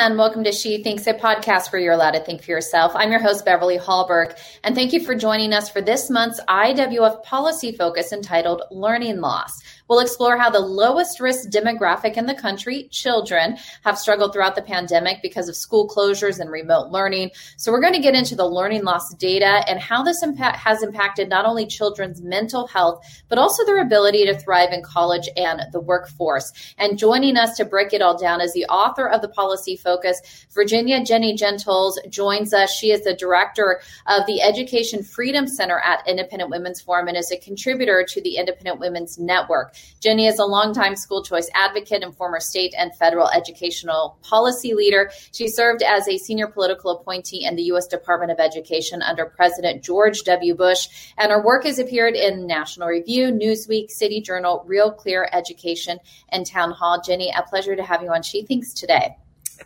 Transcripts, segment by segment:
and welcome to She Thinks, a podcast where you're allowed to think for yourself. I'm your host, Beverly Hallberg, and thank you for joining us for this month's IWF policy focus entitled Learning Loss. We'll explore how the lowest risk demographic in the country, children, have struggled throughout the pandemic because of school closures and remote learning. So, we're going to get into the learning loss data and how this impact has impacted not only children's mental health, but also their ability to thrive in college and the workforce. And joining us to break it all down is the author of the policy focus, Virginia Jenny Gentles, joins us. She is the director of the Education Freedom Center at Independent Women's Forum and is a contributor to the Independent Women's Network. Jenny is a longtime school choice advocate and former state and federal educational policy leader. She served as a senior political appointee in the U.S. Department of Education under President George W. Bush, and her work has appeared in National Review, Newsweek, City Journal, Real Clear Education, and Town Hall. Jenny, a pleasure to have you on She Thinks today.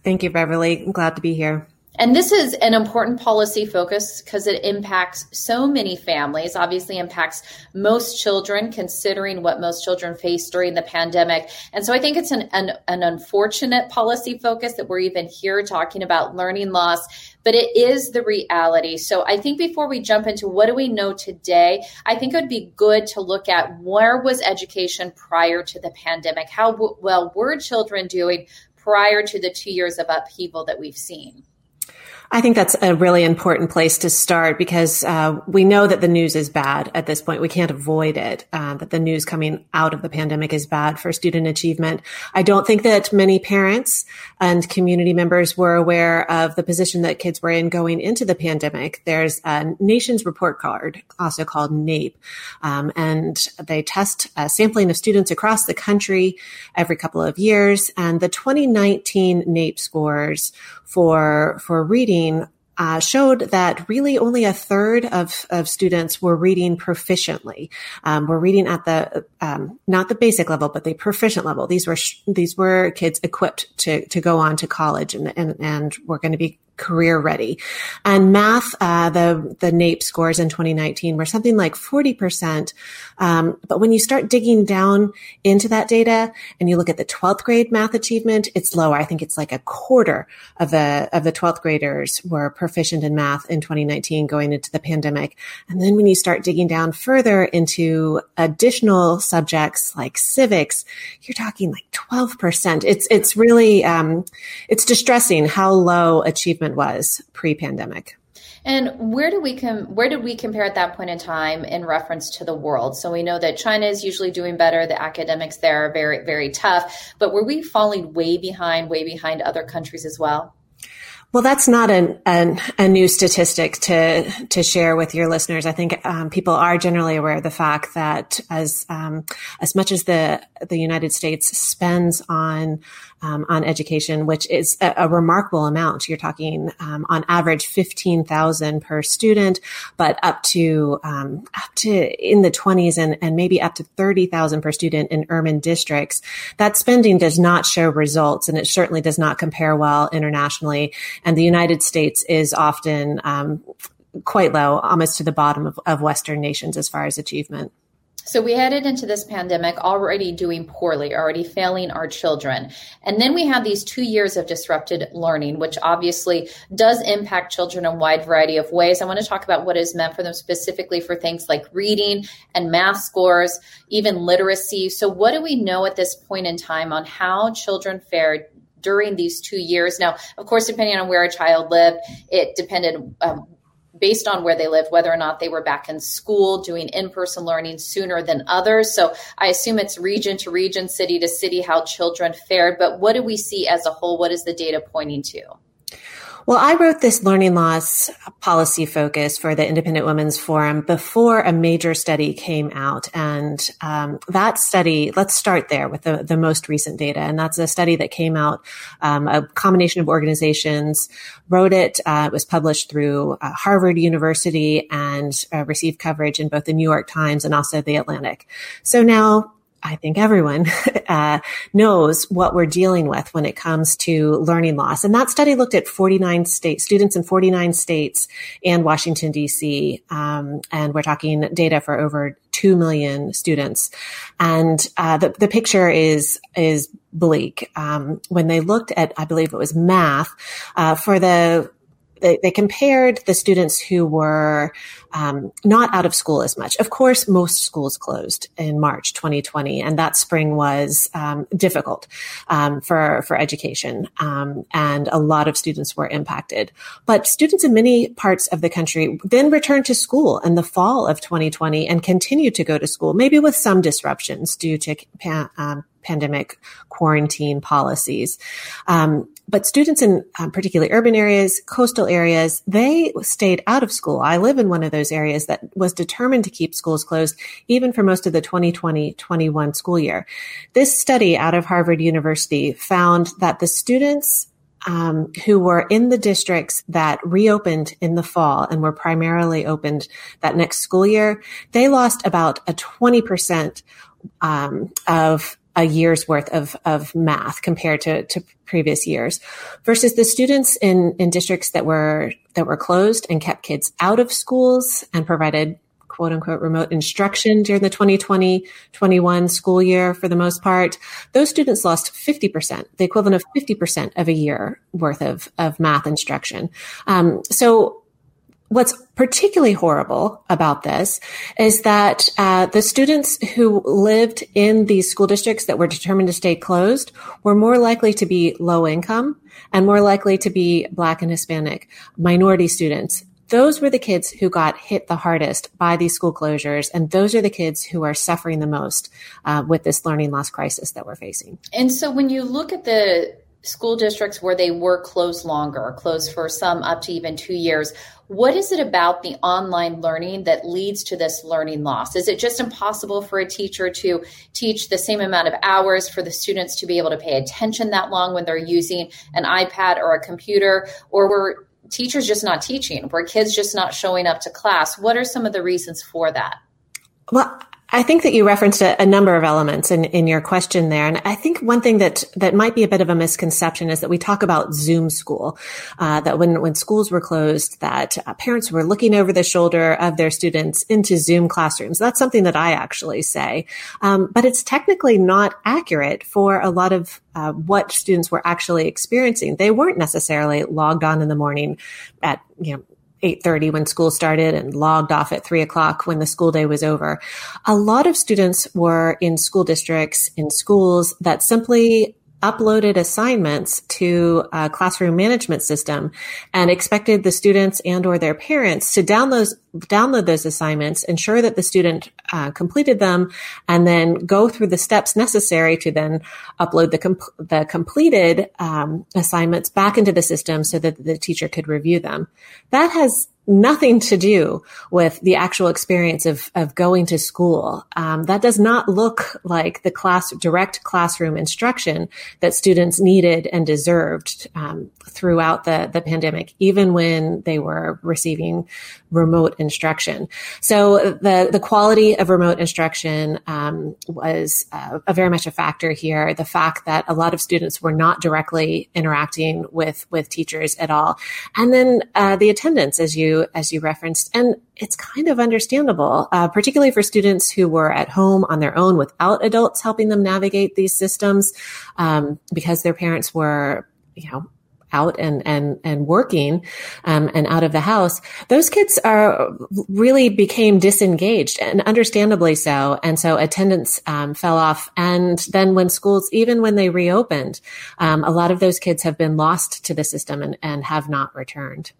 Thank you, Beverly. I'm glad to be here. And this is an important policy focus because it impacts so many families, obviously impacts most children, considering what most children face during the pandemic. And so I think it's an, an, an, unfortunate policy focus that we're even here talking about learning loss, but it is the reality. So I think before we jump into what do we know today, I think it would be good to look at where was education prior to the pandemic? How w- well were children doing prior to the two years of upheaval that we've seen? I think that's a really important place to start because uh, we know that the news is bad at this point. We can't avoid it. Uh, that the news coming out of the pandemic is bad for student achievement. I don't think that many parents and community members were aware of the position that kids were in going into the pandemic. There's a Nations Report Card, also called NAEP, um, and they test a sampling of students across the country every couple of years. And the 2019 NAEP scores for for reading uh, showed that really only a third of, of students were reading proficiently. Um, were reading at the um, not the basic level, but the proficient level. These were sh- these were kids equipped to to go on to college and and, and were going to be career ready. And math, uh, the the NAEP scores in 2019 were something like 40 percent. Um, but when you start digging down into that data and you look at the 12th grade math achievement, it's lower. I think it's like a quarter of the of the 12th graders were proficient in math in 2019 going into the pandemic. And then when you start digging down further into additional subjects like civics, you're talking like 12 percent. It's it's really um, it's distressing how low achievement was pre-pandemic. And where do we com- where did we compare at that point in time in reference to the world? So we know that China is usually doing better. The academics there are very very tough, but were we falling way behind, way behind other countries as well? Well, that's not an, an, a new statistic to to share with your listeners. I think um, people are generally aware of the fact that as um, as much as the the United States spends on um, on education, which is a, a remarkable amount. You're talking um, on average fifteen thousand per student, but up to um, up to in the twenties and and maybe up to thirty thousand per student in urban districts. That spending does not show results, and it certainly does not compare well internationally. And the United States is often um, quite low, almost to the bottom of, of Western nations as far as achievement. So we headed into this pandemic already doing poorly, already failing our children. And then we had these two years of disrupted learning, which obviously does impact children in a wide variety of ways. I want to talk about what is meant for them specifically for things like reading and math scores, even literacy. So what do we know at this point in time on how children fared during these two years. Now, of course, depending on where a child lived, it depended um, based on where they lived, whether or not they were back in school doing in person learning sooner than others. So I assume it's region to region, city to city, how children fared. But what do we see as a whole? What is the data pointing to? Well, I wrote this learning loss policy focus for the Independent Women's Forum before a major study came out. And um, that study, let's start there with the, the most recent data. And that's a study that came out, um, a combination of organizations wrote it. Uh, it was published through uh, Harvard University and uh, received coverage in both the New York Times and also the Atlantic. So now I think everyone uh, knows what we're dealing with when it comes to learning loss. And that study looked at 49 state students in 49 states and Washington D.C. Um, and we're talking data for over 2 million students. And uh, the, the picture is is bleak. Um, when they looked at, I believe it was math, uh, for the they, they compared the students who were um, not out of school as much. Of course, most schools closed in March 2020, and that spring was um, difficult um, for for education, um, and a lot of students were impacted. But students in many parts of the country then returned to school in the fall of 2020 and continued to go to school, maybe with some disruptions due to um, pandemic quarantine policies. Um, but students in um, particularly urban areas, coastal areas, they stayed out of school. I live in one of those areas that was determined to keep schools closed even for most of the 2020-21 school year. This study out of Harvard University found that the students um, who were in the districts that reopened in the fall and were primarily opened that next school year, they lost about a 20% um, of a year's worth of, of math compared to, to previous years versus the students in, in districts that were, that were closed and kept kids out of schools and provided quote unquote remote instruction during the 2020-21 school year for the most part. Those students lost 50%, the equivalent of 50% of a year worth of, of math instruction. Um, so what's particularly horrible about this is that uh, the students who lived in these school districts that were determined to stay closed were more likely to be low income and more likely to be black and hispanic minority students. Those were the kids who got hit the hardest by these school closures and those are the kids who are suffering the most uh, with this learning loss crisis that we're facing. And so when you look at the school districts where they were closed longer, closed for some up to even two years. What is it about the online learning that leads to this learning loss? Is it just impossible for a teacher to teach the same amount of hours for the students to be able to pay attention that long when they're using an iPad or a computer? Or were teachers just not teaching? Were kids just not showing up to class? What are some of the reasons for that? Well, I think that you referenced a, a, number of elements in, in your question there. And I think one thing that, that might be a bit of a misconception is that we talk about Zoom school, uh, that when, when schools were closed, that uh, parents were looking over the shoulder of their students into Zoom classrooms. That's something that I actually say. Um, but it's technically not accurate for a lot of uh, what students were actually experiencing. They weren't necessarily logged on in the morning at, you know, 8.30 when school started and logged off at 3 o'clock when the school day was over. A lot of students were in school districts, in schools that simply uploaded assignments to a classroom management system and expected the students and or their parents to download download those assignments, ensure that the student uh, completed them, and then go through the steps necessary to then upload the com- the completed um, assignments back into the system so that the teacher could review them. That has nothing to do with the actual experience of, of going to school. Um, that does not look like the class direct classroom instruction that students needed and deserved um, throughout the, the pandemic, even when they were receiving remote instruction. So the the quality of remote instruction um, was uh, a very much a factor here. The fact that a lot of students were not directly interacting with with teachers at all, and then uh, the attendance, as you as you referenced, and it's kind of understandable, uh, particularly for students who were at home on their own without adults helping them navigate these systems, um, because their parents were, you know, out and and and working um, and out of the house those kids are really became disengaged and understandably so and so attendance um, fell off and then when schools even when they reopened um, a lot of those kids have been lost to the system and, and have not returned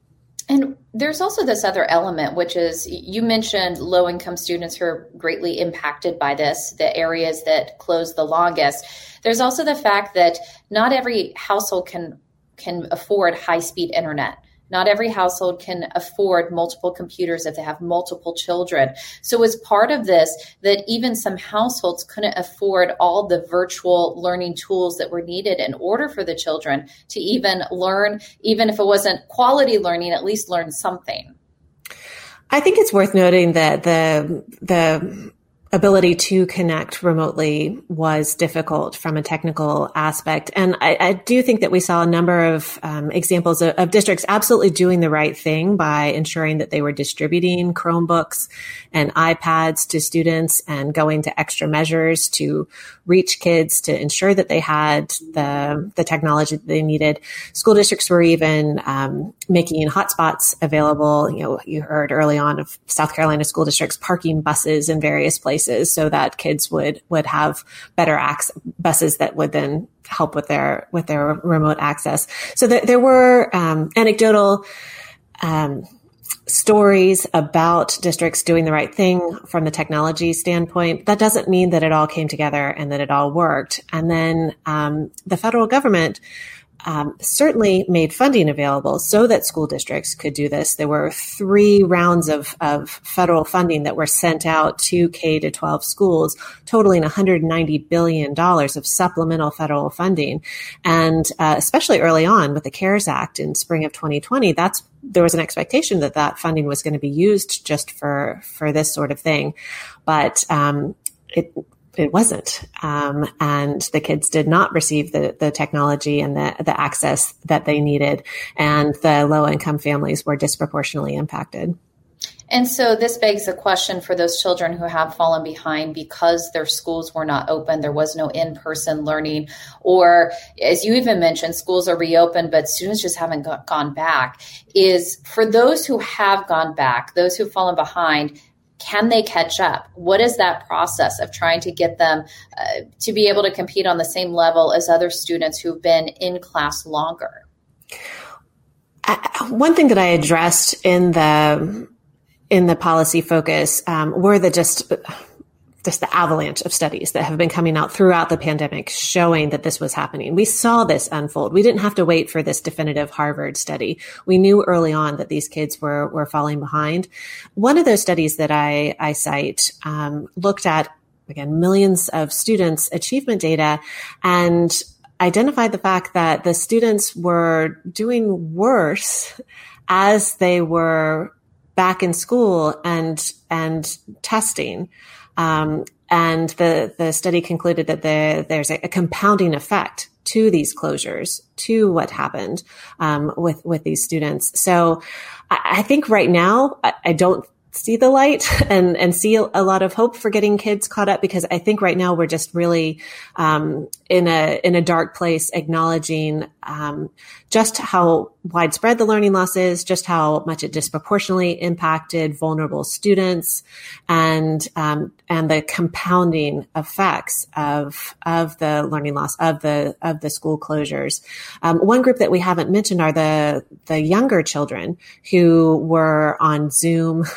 and there's also this other element, which is you mentioned low income students who are greatly impacted by this, the areas that close the longest. There's also the fact that not every household can can afford high speed internet. Not every household can afford multiple computers if they have multiple children. So, as part of this, that even some households couldn't afford all the virtual learning tools that were needed in order for the children to even learn, even if it wasn't quality learning, at least learn something. I think it's worth noting that the the ability to connect remotely was difficult from a technical aspect. And I, I do think that we saw a number of um, examples of, of, districts absolutely doing the right thing by ensuring that they were distributing Chromebooks and iPads to students and going to extra measures to reach kids to ensure that they had the, the technology that they needed. School districts were even um, making hotspots available. You know, you heard early on of South Carolina school districts parking buses in various places places so that kids would would have better access buses that would then help with their with their remote access. So there, there were um, anecdotal. Um, stories about districts doing the right thing from the technology standpoint, that doesn't mean that it all came together and that it all worked. And then um, the federal government um, certainly made funding available so that school districts could do this. There were three rounds of, of federal funding that were sent out to K to 12 schools, totaling $190 billion of supplemental federal funding. And uh, especially early on with the CARES Act in spring of 2020, that's there was an expectation that that funding was going to be used just for for this sort of thing, but um, it it wasn't. Um, and the kids did not receive the, the technology and the, the access that they needed. And the low income families were disproportionately impacted. And so this begs the question for those children who have fallen behind because their schools were not open, there was no in person learning, or as you even mentioned, schools are reopened, but students just haven't got, gone back. Is for those who have gone back, those who've fallen behind, can they catch up? What is that process of trying to get them uh, to be able to compete on the same level as other students who've been in class longer? One thing that I addressed in the in the policy focus um, were the just just the avalanche of studies that have been coming out throughout the pandemic showing that this was happening. We saw this unfold. We didn't have to wait for this definitive Harvard study. We knew early on that these kids were, were falling behind. One of those studies that I, I cite um, looked at, again, millions of students' achievement data and identified the fact that the students were doing worse as they were back in school and and testing. Um, and the, the study concluded that the, there's a, a, compounding effect to these closures, to what happened um, with with these students. So I, I think right now I, I, don't see the light and and see a, lot of hope for getting kids caught up because I think right now we're just really um, in a in a dark place, acknowledging um, just how widespread the learning loss is, just how much it disproportionately impacted vulnerable students, and um, and the compounding effects of of the learning loss of the of the school closures. Um, one group that we haven't mentioned are the the younger children who were on Zoom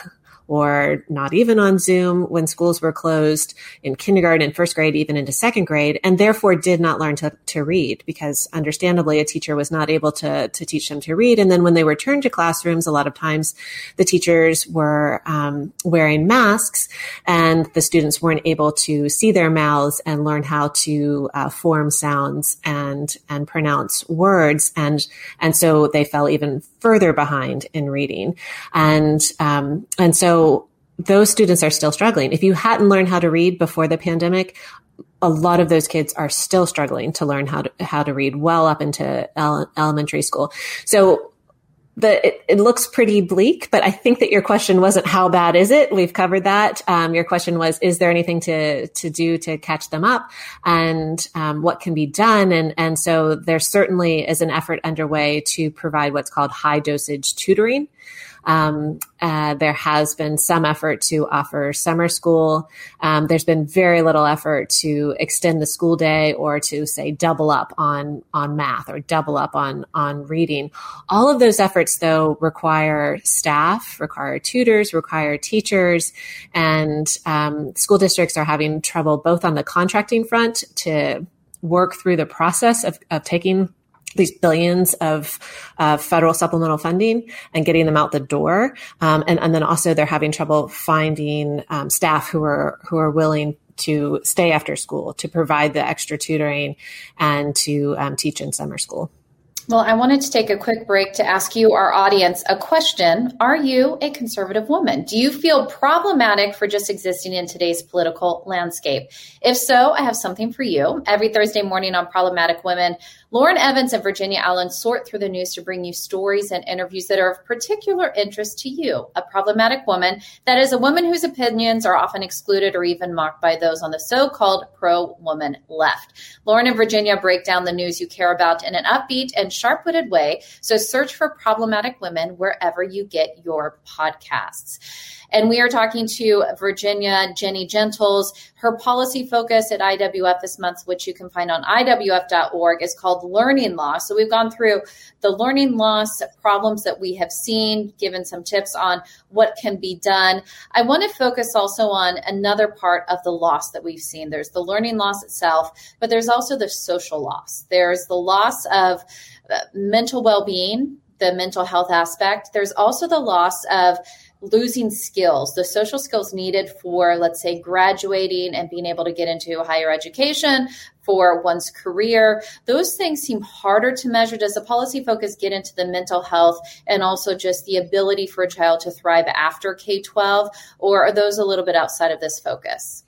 or not even on Zoom when schools were closed in kindergarten and first grade, even into second grade, and therefore did not learn to, to read because understandably a teacher was not able to, to teach them to read. And then when they returned to classrooms, a lot of times the teachers were um, wearing masks and the students weren't able to see their mouths and learn how to uh, form sounds and, and pronounce words. And, and so they fell even further behind in reading. And, um, and so those students are still struggling. If you hadn't learned how to read before the pandemic, a lot of those kids are still struggling to learn how to, how to read well up into ele- elementary school. So the it, it, looks pretty bleak, but I think that your question wasn't how bad is it. We've covered that. Um, your question was, is there anything to to do to catch them up, and um, what can be done? And and so there certainly is an effort underway to provide what's called high dosage tutoring. Um, uh, there has been some effort to offer summer school. Um, there's been very little effort to extend the school day or to say double up on on math or double up on on reading. All of those efforts, though, require staff, require tutors, require teachers, and um, school districts are having trouble both on the contracting front to work through the process of, of taking these billions of uh, federal supplemental funding and getting them out the door. Um, and, and then also they're having trouble finding um, staff who are who are willing to stay after school to provide the extra tutoring and to um, teach in summer school. Well, I wanted to take a quick break to ask you, our audience, a question. Are you a conservative woman? Do you feel problematic for just existing in today's political landscape? If so, I have something for you. Every Thursday morning on Problematic Women, Lauren Evans and Virginia Allen sort through the news to bring you stories and interviews that are of particular interest to you. A problematic woman, that is, a woman whose opinions are often excluded or even mocked by those on the so called pro woman left. Lauren and Virginia break down the news you care about in an upbeat and sharp witted way. So search for problematic women wherever you get your podcasts. And we are talking to Virginia Jenny Gentles. Her policy focus at IWF this month, which you can find on IWF.org, is called Learning Loss. So we've gone through the learning loss problems that we have seen, given some tips on what can be done. I want to focus also on another part of the loss that we've seen. There's the learning loss itself, but there's also the social loss. There's the loss of uh, mental well being, the mental health aspect. There's also the loss of losing skills, the social skills needed for, let's say, graduating and being able to get into higher education, for one's career. Those things seem harder to measure. Does the policy focus get into the mental health and also just the ability for a child to thrive after K 12, or are those a little bit outside of this focus?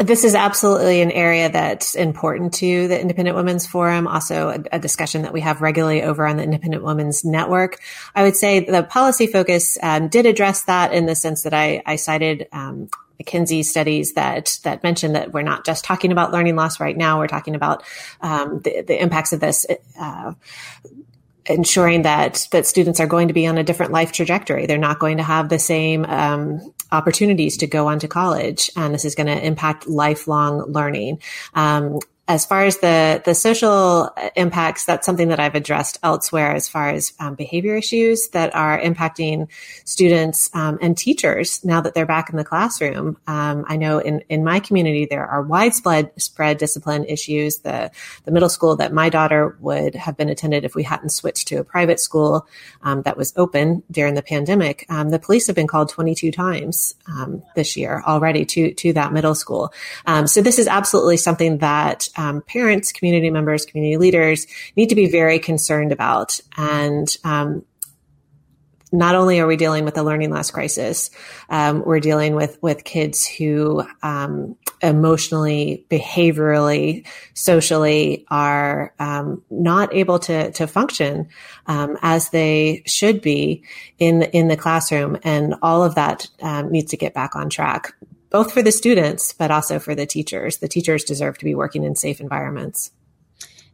This is absolutely an area that's important to the Independent Women's Forum, also a, a, discussion that we have regularly over on the Independent Women's Network. I would say the policy focus um, did address that in the sense that I, I cited um, McKinsey studies that that mention that we're not just talking about learning loss right now. We're talking about um, the, the, impacts of this. Uh, ensuring that that students are going to be on a different life trajectory. They're not going to have the same um, opportunities to go on to college, and this is going to impact lifelong learning. Um, as far as the the social impacts, that's something that I've addressed elsewhere. As far as um, behavior issues that are impacting students um, and teachers now that they're back in the classroom, um, I know in in my community there are widespread spread discipline issues. The the middle school that my daughter would have been attended if we hadn't switched to a private school um, that was open during the pandemic, um, the police have been called 22 times um, this year already to to that middle school. so this is absolutely something that um, parents, community members, community leaders need to be very concerned about. And um, not only are we dealing with the learning loss crisis, um, we're dealing with with kids who um, emotionally, behaviorally, socially are um, not able to to function um, as they should be in in the classroom, and all of that um, needs to get back on track both for the students, but also for the teachers. The teachers deserve to be working in safe environments.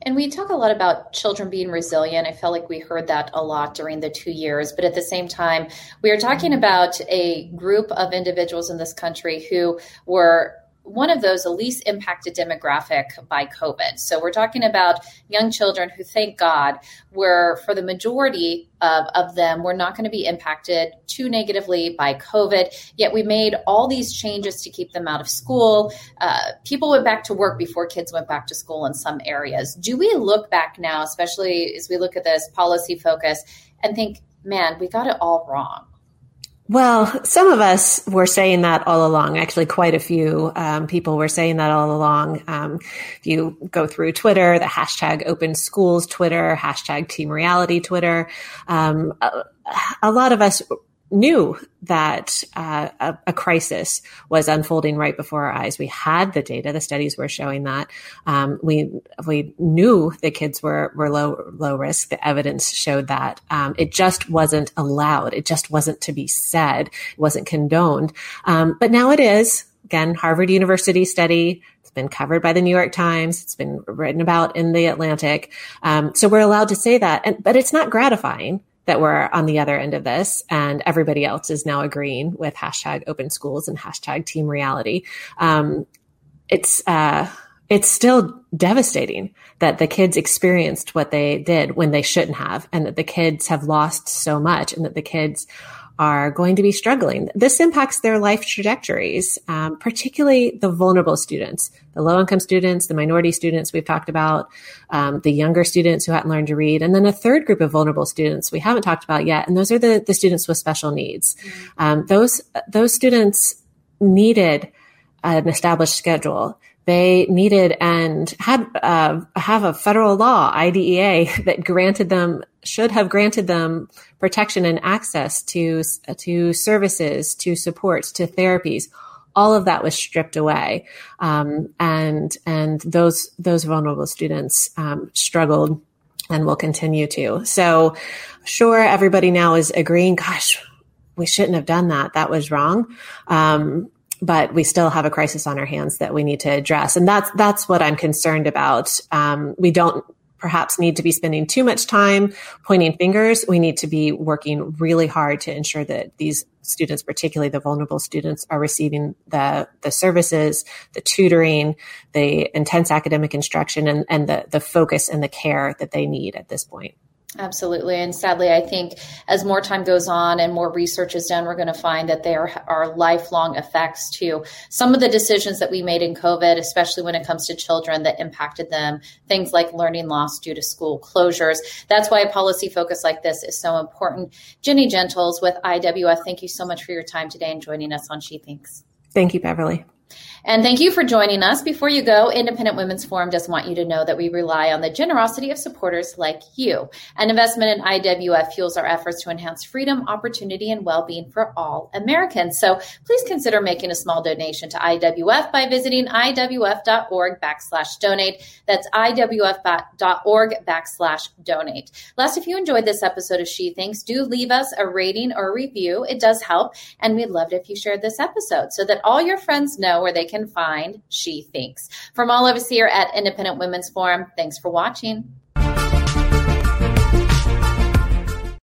And we talk a lot about children being resilient. I felt like we heard that a lot during the two years. But at the same time, we are talking about a group of individuals in this country who were one of those the least impacted demographic by COVID. So we're talking about young children who, thank God, were for the majority of, of them, were not going to be impacted too negatively by COVID. Yet we made all these changes to keep them out of school. Uh, people went back to work before kids went back to school in some areas. Do we look back now, especially as we look at this policy focus, and think, man, we got it all wrong? Well, some of us were saying that all along. Actually, quite a few um, people were saying that all along. Um, if you go through Twitter, the hashtag Open Schools Twitter, hashtag Team Reality Twitter, um, a, a lot of us knew that uh, a, a, crisis was unfolding right before our eyes. We had the data; the studies were showing that. Um, we we knew the kids were were low low risk. The evidence showed that. Um, it just wasn't allowed. It just wasn't to be said. It wasn't condoned. Um, but now it is. Again, Harvard University study. It's been covered by the New York Times. It's been written about in the Atlantic. Um, so we're allowed to say that, and, but it's not gratifying that we're on the other end of this and everybody else is now agreeing with hashtag open schools and hashtag team reality. Um, it's, uh, it's still devastating that the kids experienced what they did when they shouldn't have and that the kids have lost so much and that the kids are going to be struggling. This impacts their life trajectories, um, particularly the vulnerable students, the low income students, the minority students we've talked about, um, the younger students who hadn't learned to read, and then a third group of vulnerable students we haven't talked about yet, and those are the, the students with special needs. Um, those those students needed an established schedule. they needed and had uh, have a federal law IDEA that granted them should have granted them protection and access to to services, to supports, to therapies. All of that was stripped away, um, and and those those vulnerable students um, struggled and will continue to. So, sure, everybody now is agreeing. Gosh, we shouldn't have done that. That was wrong. Um, but we still have a crisis on our hands that we need to address. And that's, that's what I'm concerned about. Um, we don't perhaps need to be spending too much time pointing fingers. We need to be working really hard to ensure that these students, particularly the vulnerable students, are receiving the, the services, the tutoring, the intense academic instruction, and, and the, the focus and the care that they need at this point. Absolutely. And sadly, I think as more time goes on and more research is done, we're going to find that there are lifelong effects to some of the decisions that we made in COVID, especially when it comes to children that impacted them, things like learning loss due to school closures. That's why a policy focus like this is so important. Jenny Gentles with IWF, thank you so much for your time today and joining us on She Thinks. Thank you, Beverly. And thank you for joining us. Before you go, Independent Women's Forum does want you to know that we rely on the generosity of supporters like you. An investment in IWF fuels our efforts to enhance freedom, opportunity, and well-being for all Americans. So please consider making a small donation to IWF by visiting iwf.org backslash donate. That's iwf.org backslash donate. Last, if you enjoyed this episode of She Thinks, do leave us a rating or review. It does help. And we'd love it if you shared this episode so that all your friends know where they can find She Thinks. From all of us here at Independent Women's Forum, thanks for watching.